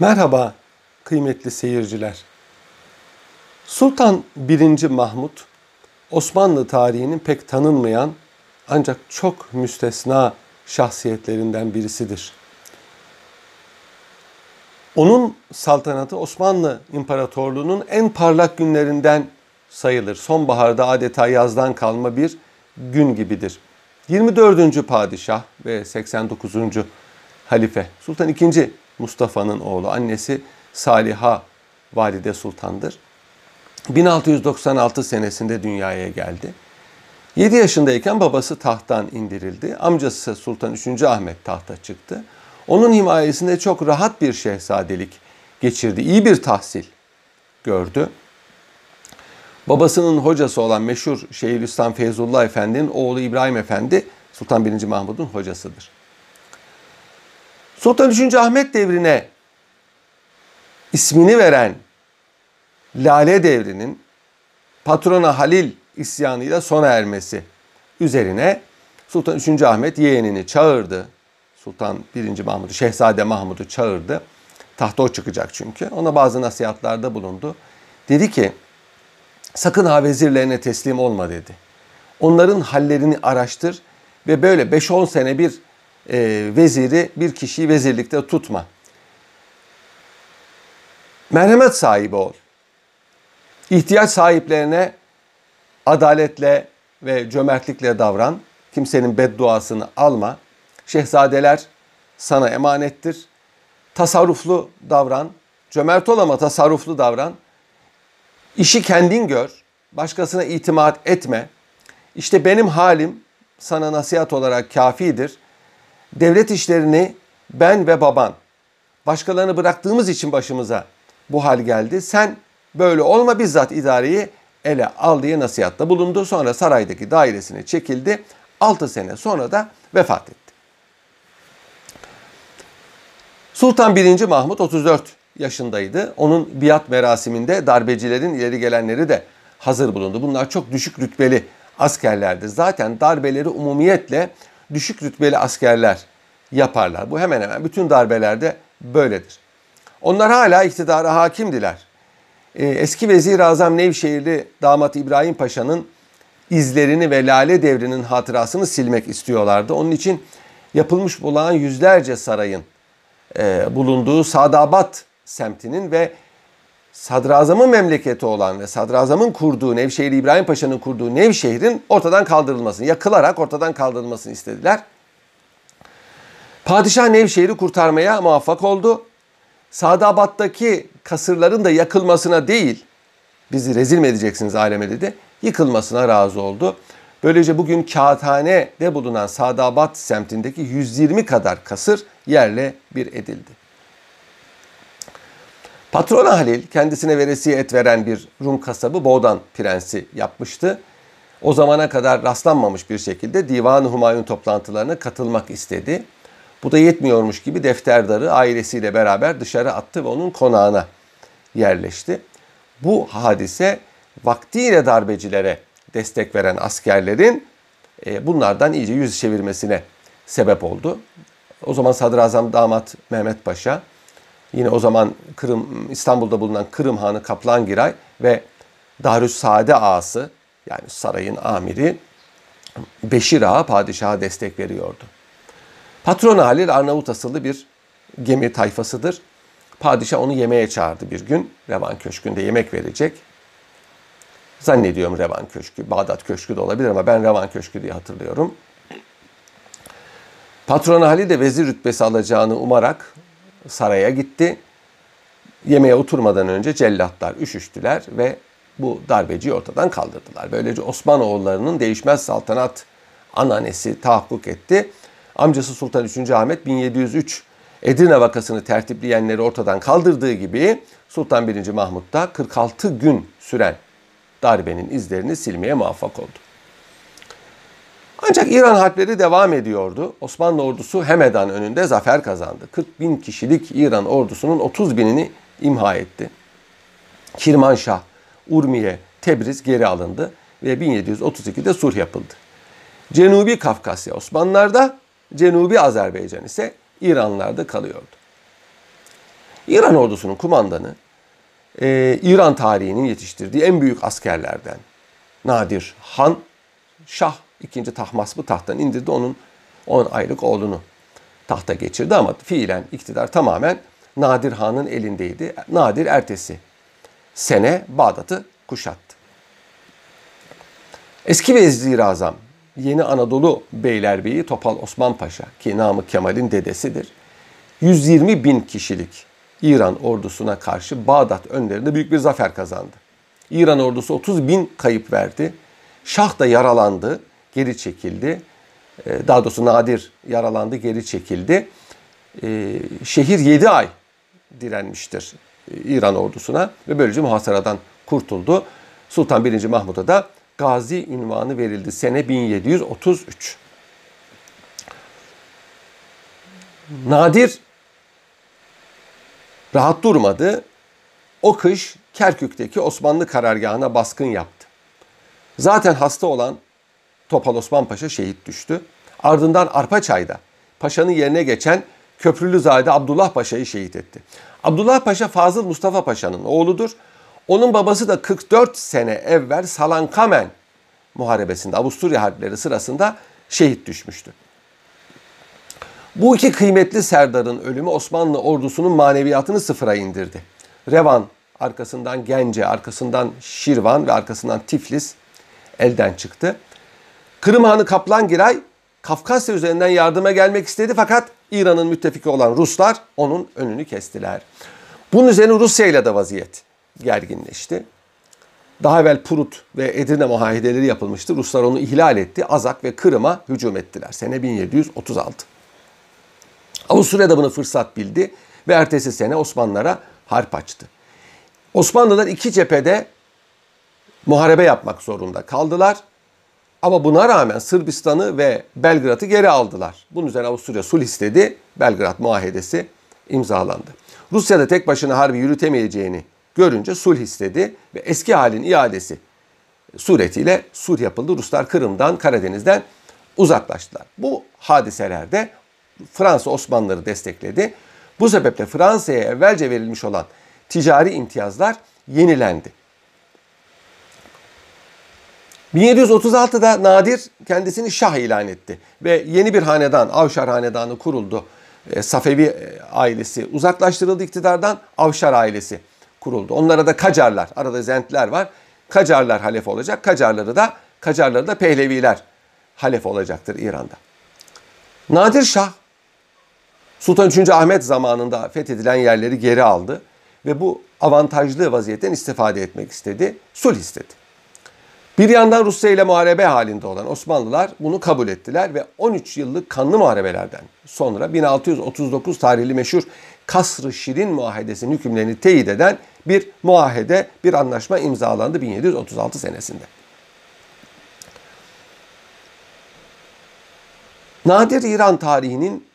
Merhaba kıymetli seyirciler. Sultan 1. Mahmut Osmanlı tarihinin pek tanınmayan ancak çok müstesna şahsiyetlerinden birisidir. Onun saltanatı Osmanlı İmparatorluğu'nun en parlak günlerinden sayılır. Sonbaharda adeta yazdan kalma bir gün gibidir. 24. padişah ve 89. halife Sultan II. Mustafa'nın oğlu. Annesi Saliha Valide Sultan'dır. 1696 senesinde dünyaya geldi. 7 yaşındayken babası tahttan indirildi. Amcası Sultan 3. Ahmet tahta çıktı. Onun himayesinde çok rahat bir şehzadelik geçirdi. İyi bir tahsil gördü. Babasının hocası olan meşhur Şeyhülislam Feyzullah Efendi'nin oğlu İbrahim Efendi Sultan 1. Mahmud'un hocasıdır. Sultan 3. Ahmet devrine ismini veren Lale devrinin patrona Halil isyanıyla sona ermesi üzerine Sultan 3. Ahmet yeğenini çağırdı. Sultan 1. Mahmud'u, Şehzade Mahmud'u çağırdı. Tahta o çıkacak çünkü. Ona bazı nasihatlarda bulundu. Dedi ki sakın ha vezirlerine teslim olma dedi. Onların hallerini araştır ve böyle 5-10 sene bir e, veziri, bir kişiyi vezirlikte tutma. Merhamet sahibi ol. İhtiyaç sahiplerine adaletle ve cömertlikle davran. Kimsenin bedduasını alma. Şehzadeler sana emanettir. Tasarruflu davran. Cömert ol ama tasarruflu davran. İşi kendin gör. Başkasına itimat etme. İşte benim halim sana nasihat olarak kafidir. Devlet işlerini ben ve baban başkalarını bıraktığımız için başımıza bu hal geldi. Sen böyle olma bizzat idareyi ele al diye nasihatta bulundu. Sonra saraydaki dairesine çekildi. 6 sene sonra da vefat etti. Sultan 1. Mahmut 34 yaşındaydı. Onun biat merasiminde darbecilerin ileri gelenleri de hazır bulundu. Bunlar çok düşük rütbeli askerlerdir. Zaten darbeleri umumiyetle düşük rütbeli askerler yaparlar. Bu hemen hemen bütün darbelerde böyledir. Onlar hala iktidara hakimdiler. Ee, eski Vezir-i Azam Nevşehirli damat İbrahim Paşa'nın izlerini ve Lale Devri'nin hatırasını silmek istiyorlardı. Onun için yapılmış bulunan yüzlerce sarayın e, bulunduğu Sadabat semtinin ve sadrazamın memleketi olan ve sadrazamın kurduğu Nevşehir İbrahim Paşa'nın kurduğu Nevşehir'in ortadan kaldırılmasını, yakılarak ortadan kaldırılmasını istediler. Padişah Nevşehir'i kurtarmaya muvaffak oldu. Sadabat'taki kasırların da yakılmasına değil, bizi rezil mi edeceksiniz aleme dedi, yıkılmasına razı oldu. Böylece bugün Kağıthane'de bulunan Sadabat semtindeki 120 kadar kasır yerle bir edildi. Patron Halil kendisine veresiye et veren bir Rum kasabı Boğdan prensi yapmıştı. O zamana kadar rastlanmamış bir şekilde Divan-ı Humayun toplantılarına katılmak istedi. Bu da yetmiyormuş gibi defterdarı ailesiyle beraber dışarı attı ve onun konağına yerleşti. Bu hadise vaktiyle darbecilere destek veren askerlerin e, bunlardan iyice yüz çevirmesine sebep oldu. O zaman Sadrazam Damat Mehmet Paşa, yine o zaman Kırım İstanbul'da bulunan Kırım Hanı Kaplangiray ve Darüs Saade ağası yani sarayın amiri Beşir Ağa padişaha destek veriyordu. Patron Halil Arnavut asıllı bir gemi tayfasıdır. Padişah onu yemeğe çağırdı bir gün. Revan Köşkü'nde yemek verecek. Zannediyorum Revan Köşkü, Bağdat Köşkü de olabilir ama ben Revan Köşkü diye hatırlıyorum. Patron Halil de vezir rütbesi alacağını umarak saraya gitti. Yemeğe oturmadan önce cellatlar üşüştüler ve bu darbeciyi ortadan kaldırdılar. Böylece Osmanoğullarının değişmez saltanat ananesi tahakkuk etti. Amcası Sultan 3. Ahmet 1703 Edirne vakasını tertipleyenleri ortadan kaldırdığı gibi Sultan 1. Mahmut da 46 gün süren darbenin izlerini silmeye muvaffak oldu. Ancak İran harpleri devam ediyordu. Osmanlı ordusu Hemedan önünde zafer kazandı. 40 bin kişilik İran ordusunun 30 binini imha etti. Kirmanşah, Urmiye, Tebriz geri alındı ve 1732'de sulh yapıldı. Cenubi Kafkasya Osmanlılar'da, Cenubi Azerbaycan ise İranlılar'da kalıyordu. İran ordusunun kumandanı e, İran tarihinin yetiştirdiği en büyük askerlerden Nadir Han Şah ikinci Tahmasp'ı tahttan indirdi. Onun 10 aylık oğlunu tahta geçirdi ama fiilen iktidar tamamen Nadir Han'ın elindeydi. Nadir ertesi sene Bağdat'ı kuşattı. Eski Vezir-i Azam Yeni Anadolu Beylerbeyi Topal Osman Paşa ki Namık Kemal'in dedesidir. 120 bin kişilik İran ordusuna karşı Bağdat önlerinde büyük bir zafer kazandı. İran ordusu 30 bin kayıp verdi. Şah da yaralandı, geri çekildi. Ee, daha doğrusu Nadir yaralandı, geri çekildi. Ee, şehir 7 ay direnmiştir e, İran ordusuna ve böylece muhasaradan kurtuldu. Sultan 1. Mahmud'a da Gazi ünvanı verildi. Sene 1733. Nadir rahat durmadı. O kış Kerkük'teki Osmanlı karargahına baskın yaptı. Zaten hasta olan Topal Osman Paşa şehit düştü. Ardından Arpaçay'da paşanın yerine geçen Köprülüzade Abdullah Paşa'yı şehit etti. Abdullah Paşa Fazıl Mustafa Paşa'nın oğludur. Onun babası da 44 sene evvel Salankamen muharebesinde Avusturya harpleri sırasında şehit düşmüştü. Bu iki kıymetli serdarın ölümü Osmanlı ordusunun maneviyatını sıfıra indirdi. Revan, arkasından Gence, arkasından Şirvan ve arkasından Tiflis elden çıktı. Kırım Hanı Kaplangiray Kafkasya üzerinden yardıma gelmek istedi fakat İran'ın müttefiki olan Ruslar onun önünü kestiler. Bunun üzerine Rusya ile de vaziyet gerginleşti. Daha evvel Prut ve Edirne muahideleri yapılmıştı. Ruslar onu ihlal etti. Azak ve Kırım'a hücum ettiler. Sene 1736. Avusturya da bunu fırsat bildi ve ertesi sene Osmanlılara harp açtı. Osmanlılar iki cephede muharebe yapmak zorunda kaldılar. Ama buna rağmen Sırbistan'ı ve Belgrad'ı geri aldılar. Bunun üzerine Avusturya sulh istedi. Belgrad muahedesi imzalandı. Rusya da tek başına harbi yürütemeyeceğini görünce sulh istedi ve eski halin iadesi suretiyle sulh yapıldı. Ruslar Kırım'dan, Karadeniz'den uzaklaştılar. Bu hadiselerde Fransa Osmanlıları destekledi. Bu sebeple Fransa'ya evvelce verilmiş olan ticari imtiyazlar yenilendi. 1736'da Nadir kendisini şah ilan etti ve yeni bir hanedan, Avşar hanedanı kuruldu. E, Safevi e, ailesi uzaklaştırıldı iktidardan, Avşar ailesi kuruldu. Onlara da Kacarlar, arada Zentler var. Kacarlar halef olacak. Kacarları da Kacarları da Pehleviler halef olacaktır İran'da. Nadir Şah Sultan 3. Ahmet zamanında fethedilen yerleri geri aldı ve bu avantajlı vaziyetten istifade etmek istedi. Sulh istedi. Bir yandan Rusya ile muharebe halinde olan Osmanlılar bunu kabul ettiler ve 13 yıllık kanlı muharebelerden sonra 1639 tarihli meşhur Kasr-ı Şirin muahedesinin hükümlerini teyit eden bir muahede, bir anlaşma imzalandı 1736 senesinde. Nadir İran tarihinin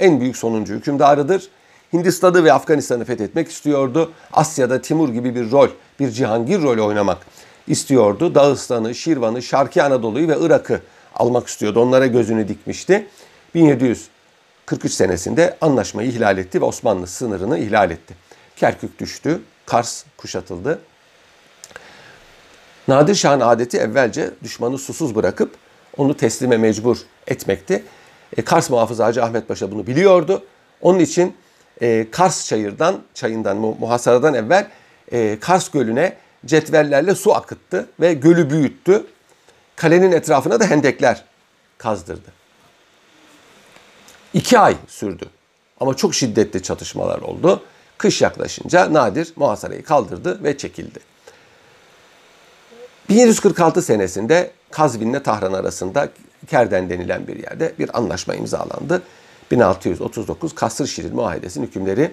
en büyük sonuncu hükümdarıdır. Hindistan'ı ve Afganistan'ı fethetmek istiyordu. Asya'da Timur gibi bir rol, bir Cihangir rolü oynamak istiyordu. Dağıstan'ı, Şirvan'ı, Şarkı Anadolu'yu ve Irak'ı almak istiyordu. Onlara gözünü dikmişti. 1743 senesinde anlaşmayı ihlal etti ve Osmanlı sınırını ihlal etti. Kerkük düştü, Kars kuşatıldı. Nadir Şah'ın adeti evvelce düşmanı susuz bırakıp onu teslime mecbur etmekti. E, Kars muhafızacı Ahmet Paşa bunu biliyordu. Onun için e, Kars çayırdan, çayından, muhasaradan evvel e, Kars Gölü'ne cetvellerle su akıttı ve gölü büyüttü. Kalenin etrafına da hendekler kazdırdı. İki ay sürdü. Ama çok şiddetli çatışmalar oldu. Kış yaklaşınca Nadir muhasarayı kaldırdı ve çekildi. 1746 senesinde Kazvin ile Tahran arasında Kerden denilen bir yerde bir anlaşma imzalandı. 1639 Kasır Şirin Muahedesi'nin hükümleri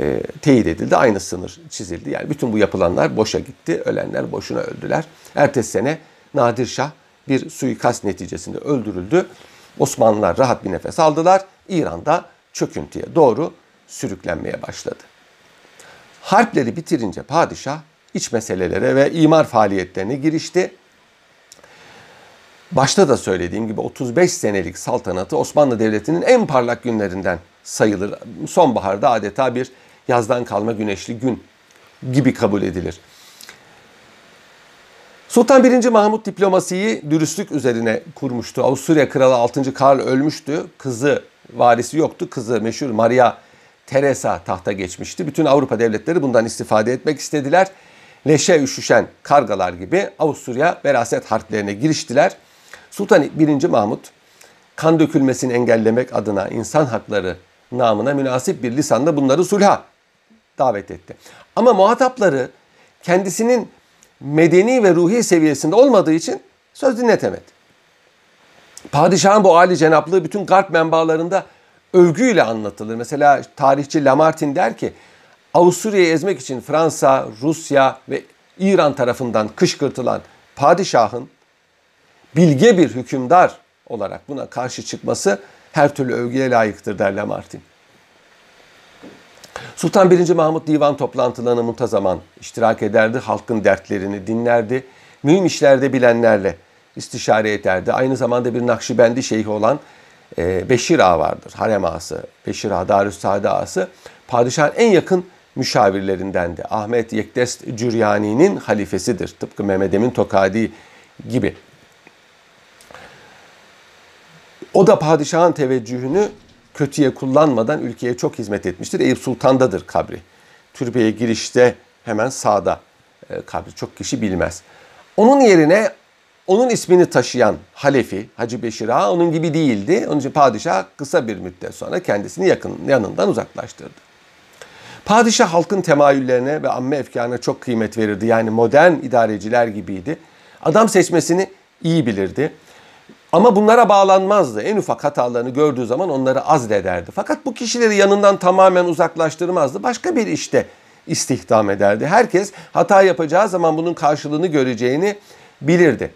e, teyit edildi. Aynı sınır çizildi. Yani bütün bu yapılanlar boşa gitti. Ölenler boşuna öldüler. Ertesi sene Nadir Şah bir suikast neticesinde öldürüldü. Osmanlılar rahat bir nefes aldılar. İran'da çöküntüye doğru sürüklenmeye başladı. Harpleri bitirince padişah iç meselelere ve imar faaliyetlerine girişti. Başta da söylediğim gibi 35 senelik saltanatı Osmanlı Devleti'nin en parlak günlerinden sayılır. Sonbaharda adeta bir yazdan kalma güneşli gün gibi kabul edilir. Sultan 1. Mahmut diplomasiyi dürüstlük üzerine kurmuştu. Avusturya Kralı 6. Karl ölmüştü. Kızı varisi yoktu. Kızı meşhur Maria Teresa tahta geçmişti. Bütün Avrupa devletleri bundan istifade etmek istediler. Leşe üşüşen kargalar gibi Avusturya veraset harplerine giriştiler. Sultan 1. Mahmut kan dökülmesini engellemek adına insan hakları namına münasip bir lisanla bunları sulha davet etti. Ama muhatapları kendisinin medeni ve ruhi seviyesinde olmadığı için söz dinletemedi. Padişahın bu âli cenaplığı bütün garp menbaalarında övgüyle anlatılır. Mesela tarihçi Lamartine der ki Avusturya'yı ezmek için Fransa, Rusya ve İran tarafından kışkırtılan padişahın bilge bir hükümdar olarak buna karşı çıkması her türlü övgüye layıktır der Lamartine. Sultan 1. Mahmut divan toplantılarına muntazaman iştirak ederdi. Halkın dertlerini dinlerdi. Mühim işlerde bilenlerle istişare ederdi. Aynı zamanda bir Nakşibendi şeyhi olan e, Beşir Ağa vardır. Harem ağası, Beşir Ağa, Darüssaade ağası. Padişahın en yakın müşavirlerindendi. Ahmet Yekdest Cüryani'nin halifesidir. Tıpkı Mehmet Emin Tokadi gibi. O da padişahın teveccühünü kötüye kullanmadan ülkeye çok hizmet etmiştir. Eyüp Sultan'dadır kabri. Türbeye girişte hemen sağda e, kabri. Çok kişi bilmez. Onun yerine onun ismini taşıyan Halefi Hacı Beşir Ağa onun gibi değildi. Onun için padişah kısa bir müddet sonra kendisini yakın yanından uzaklaştırdı. Padişah halkın temayüllerine ve amme efkarına çok kıymet verirdi. Yani modern idareciler gibiydi. Adam seçmesini iyi bilirdi. Ama bunlara bağlanmazdı. En ufak hatalarını gördüğü zaman onları azlederdi. Fakat bu kişileri yanından tamamen uzaklaştırmazdı. Başka bir işte istihdam ederdi. Herkes hata yapacağı zaman bunun karşılığını göreceğini bilirdi.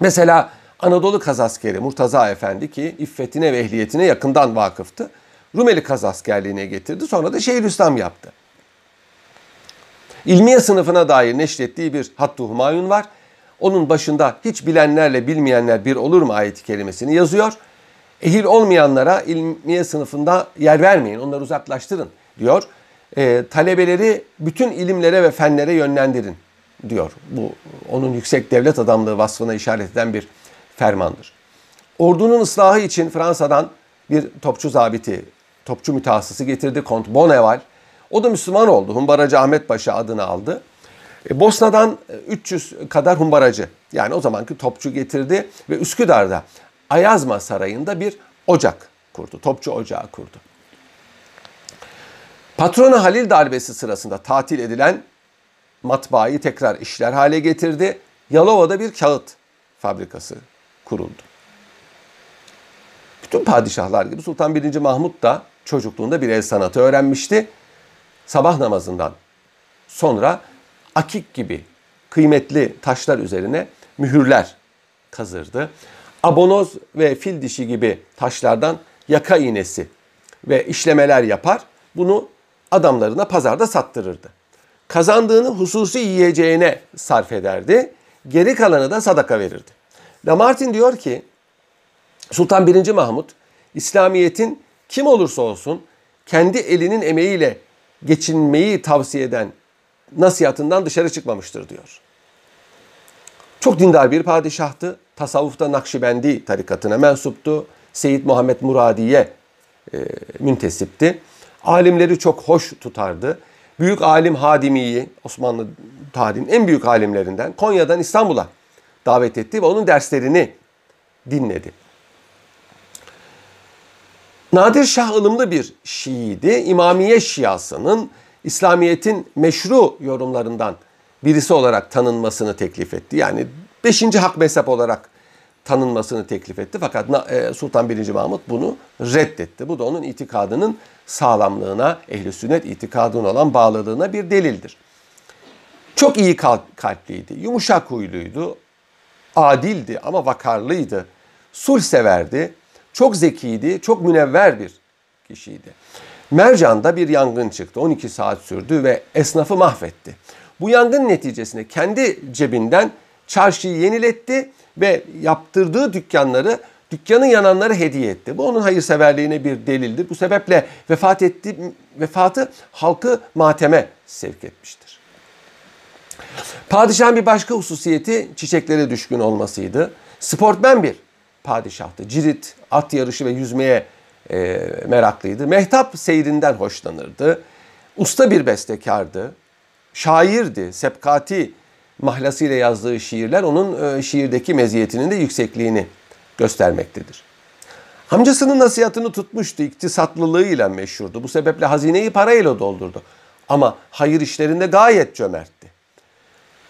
Mesela Anadolu kazaskeri Murtaza Efendi ki iffetine ve ehliyetine yakından vakıftı. Rumeli kazaskerliğine getirdi. Sonra da Şeyhülislam yaptı. İlmiye sınıfına dair neşrettiği bir Hattı Humayun var. Onun başında hiç bilenlerle bilmeyenler bir olur mu ayeti kelimesini yazıyor. Ehil olmayanlara ilmiye sınıfında yer vermeyin, onları uzaklaştırın diyor. E, talebeleri bütün ilimlere ve fenlere yönlendirin diyor. Bu onun yüksek devlet adamlığı vasfına işaret eden bir fermandır. Ordunun ıslahı için Fransa'dan bir topçu zabiti, topçu mütehassısı getirdi. Kont Bonneval. O da Müslüman oldu. Humbaracı Ahmet Paşa adını aldı. E, Bosna'dan 300 e, kadar humbaracı yani o zamanki topçu getirdi ve Üsküdar'da Ayazma Sarayı'nda bir ocak kurdu. Topçu ocağı kurdu. Patronu Halil darbesi sırasında tatil edilen matbaayı tekrar işler hale getirdi. Yalova'da bir kağıt fabrikası kuruldu. Bütün padişahlar gibi Sultan 1. Mahmut da çocukluğunda bir el sanatı öğrenmişti. Sabah namazından sonra akik gibi kıymetli taşlar üzerine mühürler kazırdı. Abonoz ve fil dişi gibi taşlardan yaka iğnesi ve işlemeler yapar. Bunu adamlarına pazarda sattırırdı. Kazandığını hususi yiyeceğine sarf ederdi. Geri kalanı da sadaka verirdi. Lamartine diyor ki Sultan 1. Mahmut İslamiyet'in kim olursa olsun kendi elinin emeğiyle geçinmeyi tavsiye eden nasihatından dışarı çıkmamıştır diyor. Çok dindar bir padişahtı. Tasavvufta Nakşibendi tarikatına mensuptu. Seyyid Muhammed Muradi'ye e, müntesipti. Alimleri çok hoş tutardı. Büyük alim Hadimi'yi, Osmanlı tarihinin en büyük alimlerinden Konya'dan İstanbul'a davet etti ve onun derslerini dinledi. Nadir Şah ılımlı bir Şiiydi. İmamiye Şiasının İslamiyet'in meşru yorumlarından birisi olarak tanınmasını teklif etti. Yani beşinci hak mezhep olarak tanınmasını teklif etti. Fakat e, Sultan 1. Mahmut bunu reddetti. Bu da onun itikadının sağlamlığına, ehli sünnet itikadına olan bağlılığına bir delildir. Çok iyi kalpliydi, yumuşak huyluydu, adildi ama vakarlıydı, sulh severdi, çok zekiydi, çok münevver bir kişiydi. Mercan'da bir yangın çıktı. 12 saat sürdü ve esnafı mahvetti. Bu yangın neticesinde kendi cebinden çarşıyı yeniletti ve yaptırdığı dükkanları dükkanın yananları hediye etti. Bu onun hayırseverliğine bir delildir. Bu sebeple vefat etti, vefatı halkı mateme sevk etmiştir. Padişahın bir başka hususiyeti çiçeklere düşkün olmasıydı. Sportmen bir padişahtı. Cirit, at yarışı ve yüzmeye e, meraklıydı. Mehtap seyrinden hoşlanırdı. Usta bir bestekardı. Şairdi. Sepkati mahlasıyla yazdığı şiirler onun e, şiirdeki meziyetinin de yüksekliğini göstermektedir. Amcasının nasihatını tutmuştu, iktisatlılığıyla meşhurdu. Bu sebeple hazineyi parayla doldurdu. Ama hayır işlerinde gayet cömertti.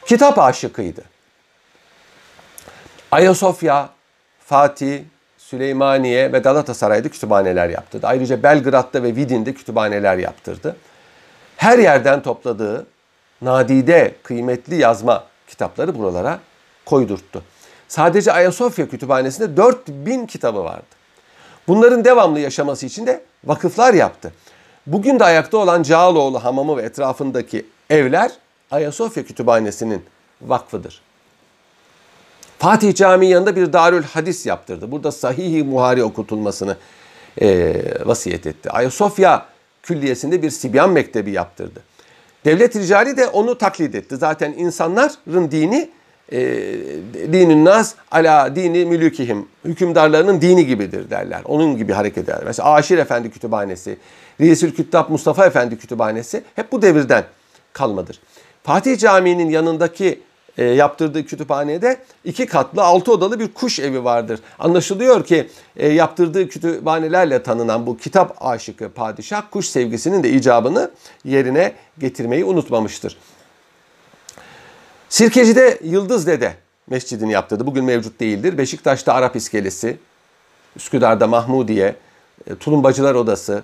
Kitap aşıkıydı. Ayasofya, Fatih, Süleymaniye ve Galatasaray'da kütüphaneler yaptırdı. Ayrıca Belgrad'da ve Vidin'de kütüphaneler yaptırdı. Her yerden topladığı nadide, kıymetli yazma kitapları buralara koydurttu. Sadece Ayasofya Kütüphanesi'nde 4000 kitabı vardı. Bunların devamlı yaşaması için de vakıflar yaptı. Bugün de ayakta olan Cağaloğlu Hamamı ve etrafındaki evler Ayasofya Kütüphanesi'nin vakfıdır. Fatih Camii yanında bir Darül Hadis yaptırdı. Burada Sahih-i Muhari okutulmasını e, vasiyet etti. Ayasofya Külliyesi'nde bir Sibyan Mektebi yaptırdı. Devlet ricali de onu taklit etti. Zaten insanların dini e, dinün nas ala dini mülükihim. Hükümdarlarının dini gibidir derler. Onun gibi hareket eder. Mesela Aşir Efendi Kütüphanesi, Reisül Küttab Mustafa Efendi Kütüphanesi hep bu devirden kalmadır. Fatih Camii'nin yanındaki e, yaptırdığı kütüphanede iki katlı altı odalı bir kuş evi vardır. Anlaşılıyor ki e, yaptırdığı kütüphanelerle tanınan bu kitap aşıkı padişah kuş sevgisinin de icabını yerine getirmeyi unutmamıştır. Sirkeci'de Yıldız Dede mescidini yaptırdı. Bugün mevcut değildir. Beşiktaş'ta Arap İskelesi, Üsküdar'da Mahmudiye, e, Tulumbacılar Odası,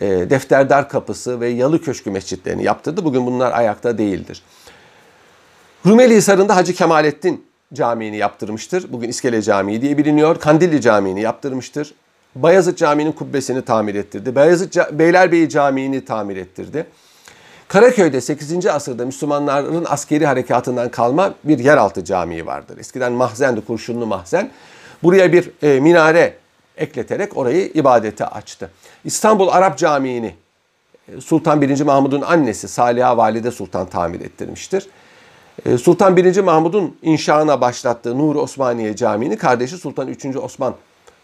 e, Defterdar Kapısı ve Yalı Köşkü mescitlerini yaptırdı. Bugün bunlar ayakta değildir. Rumeli Hisarı'nda Hacı Kemalettin Camii'ni yaptırmıştır. Bugün İskele Camii diye biliniyor. Kandilli Camii'ni yaptırmıştır. Bayezid Camii'nin kubbesini tamir ettirdi. Bayezid Beylerbeyi Camii'ni tamir ettirdi. Karaköy'de 8. asırda Müslümanların askeri harekatından kalma bir yeraltı camii vardır. Eskiden mahzendi, kurşunlu mahzen. Buraya bir e, minare ekleterek orayı ibadete açtı. İstanbul Arap Camii'ni e, Sultan 1. Mahmud'un annesi Saliha Valide Sultan tamir ettirmiştir. E, Sultan 1. Mahmud'un inşaına başlattığı Nur Osmaniye Camii'ni kardeşi Sultan 3. Osman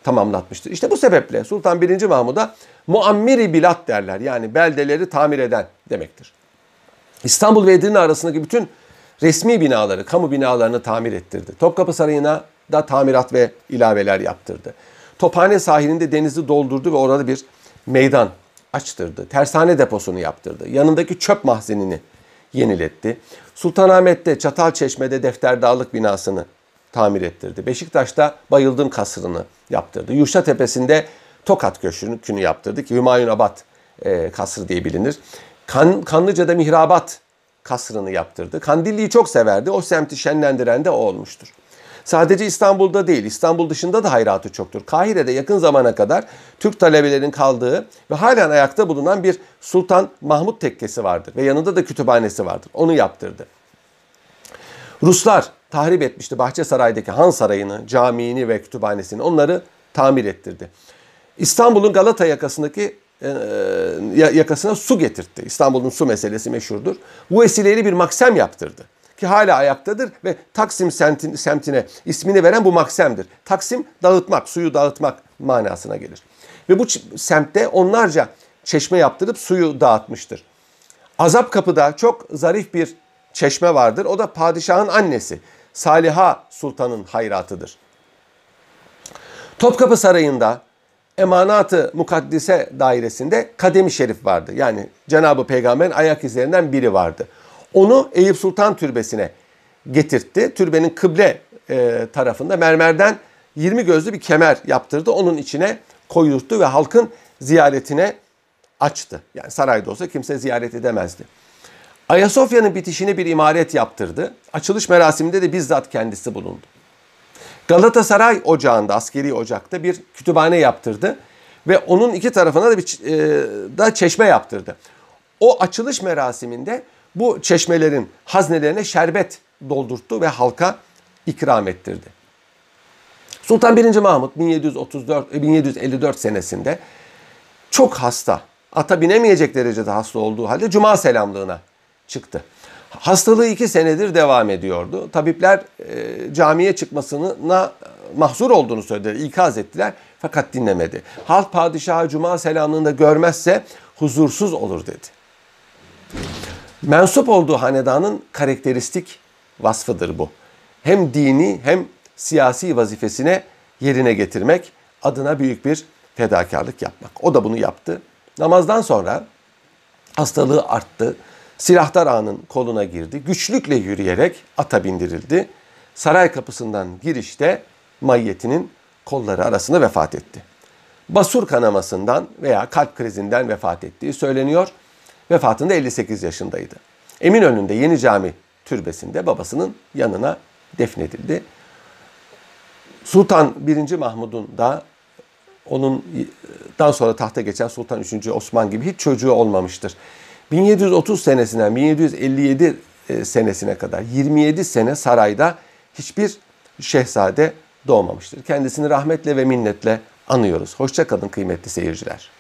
tamamlatmıştır. İşte bu sebeple Sultan 1. Mahmud'a muammiri bilat derler. Yani beldeleri tamir eden demektir. İstanbul ve Edirne arasındaki bütün resmi binaları, kamu binalarını tamir ettirdi. Topkapı Sarayı'na da tamirat ve ilaveler yaptırdı. Tophane sahilinde denizi doldurdu ve orada bir meydan açtırdı. Tersane deposunu yaptırdı. Yanındaki çöp mahzenini yeniletti. Sultanahmet'te Çatalçeşme'de Defterdağlık binasını tamir ettirdi. Beşiktaş'ta Bayıldım kasrını yaptırdı. Yuşa Tepesi'nde Tokat Köşkü'nü yaptırdı ki Hümayun Abad e, kasrı diye bilinir. Kan, Kanlıca'da Mihrabat kasrını yaptırdı. Kandilli'yi çok severdi. O semti şenlendiren de o olmuştur. Sadece İstanbul'da değil, İstanbul dışında da hayratı çoktur. Kahire'de yakın zamana kadar Türk talebelerin kaldığı ve halen ayakta bulunan bir Sultan Mahmut tekkesi vardır ve yanında da kütüphanesi vardır. Onu yaptırdı. Ruslar tahrip etmişti Bahçesaray'daki Han Sarayı'nı, camiini ve kütüphanesini. Onları tamir ettirdi. İstanbul'un Galata yakasındaki e, yakasına su getirtti. İstanbul'un su meselesi meşhurdur. Bu vesileyle bir maksem yaptırdı. Ki hala ayaktadır ve Taksim semtine ismini veren bu maksemdir. Taksim dağıtmak, suyu dağıtmak manasına gelir. Ve bu semtte onlarca çeşme yaptırıp suyu dağıtmıştır. Azap Kapı'da çok zarif bir çeşme vardır. O da padişahın annesi Saliha Sultan'ın hayratıdır. Topkapı Sarayı'nda Emanatı Mukaddise dairesinde Kademi Şerif vardı. Yani Cenab-ı Peygamber'in ayak izlerinden biri vardı. Onu Eyüp Sultan Türbesi'ne getirtti. Türbenin kıble e, tarafında mermerden 20 gözlü bir kemer yaptırdı. Onun içine koyuldu ve halkın ziyaretine açtı. Yani sarayda olsa kimse ziyaret edemezdi. Ayasofya'nın bitişine bir imaret yaptırdı. Açılış merasiminde de bizzat kendisi bulundu. Galatasaray Ocağı'nda, askeri ocakta bir kütüphane yaptırdı ve onun iki tarafına da bir e, da çeşme yaptırdı. O açılış merasiminde bu çeşmelerin haznelerine şerbet doldurttu ve halka ikram ettirdi. Sultan 1. Mahmut 1734 1754 e, senesinde çok hasta, ata binemeyecek derecede hasta olduğu halde cuma selamlığına çıktı. Hastalığı iki senedir devam ediyordu. Tabipler e, camiye çıkmasına mahzur olduğunu söylediler, ikaz ettiler fakat dinlemedi. Halk padişahı cuma selamlığında görmezse huzursuz olur dedi. Mensup olduğu hanedanın karakteristik vasfıdır bu. Hem dini hem siyasi vazifesine yerine getirmek adına büyük bir fedakarlık yapmak. O da bunu yaptı. Namazdan sonra hastalığı arttı. Silahtar ağanın koluna girdi. Güçlükle yürüyerek ata bindirildi. Saray kapısından girişte mayyetinin kolları arasında vefat etti. Basur kanamasından veya kalp krizinden vefat ettiği söyleniyor. Vefatında 58 yaşındaydı. Eminönü'nde Yeni Cami türbesinde babasının yanına defnedildi. Sultan 1. Mahmud'un da onun daha sonra tahta geçen Sultan 3. Osman gibi hiç çocuğu olmamıştır. 1730 senesinden 1757 e, senesine kadar 27 sene sarayda hiçbir şehzade doğmamıştır. Kendisini rahmetle ve minnetle anıyoruz. Hoşçakalın kıymetli seyirciler.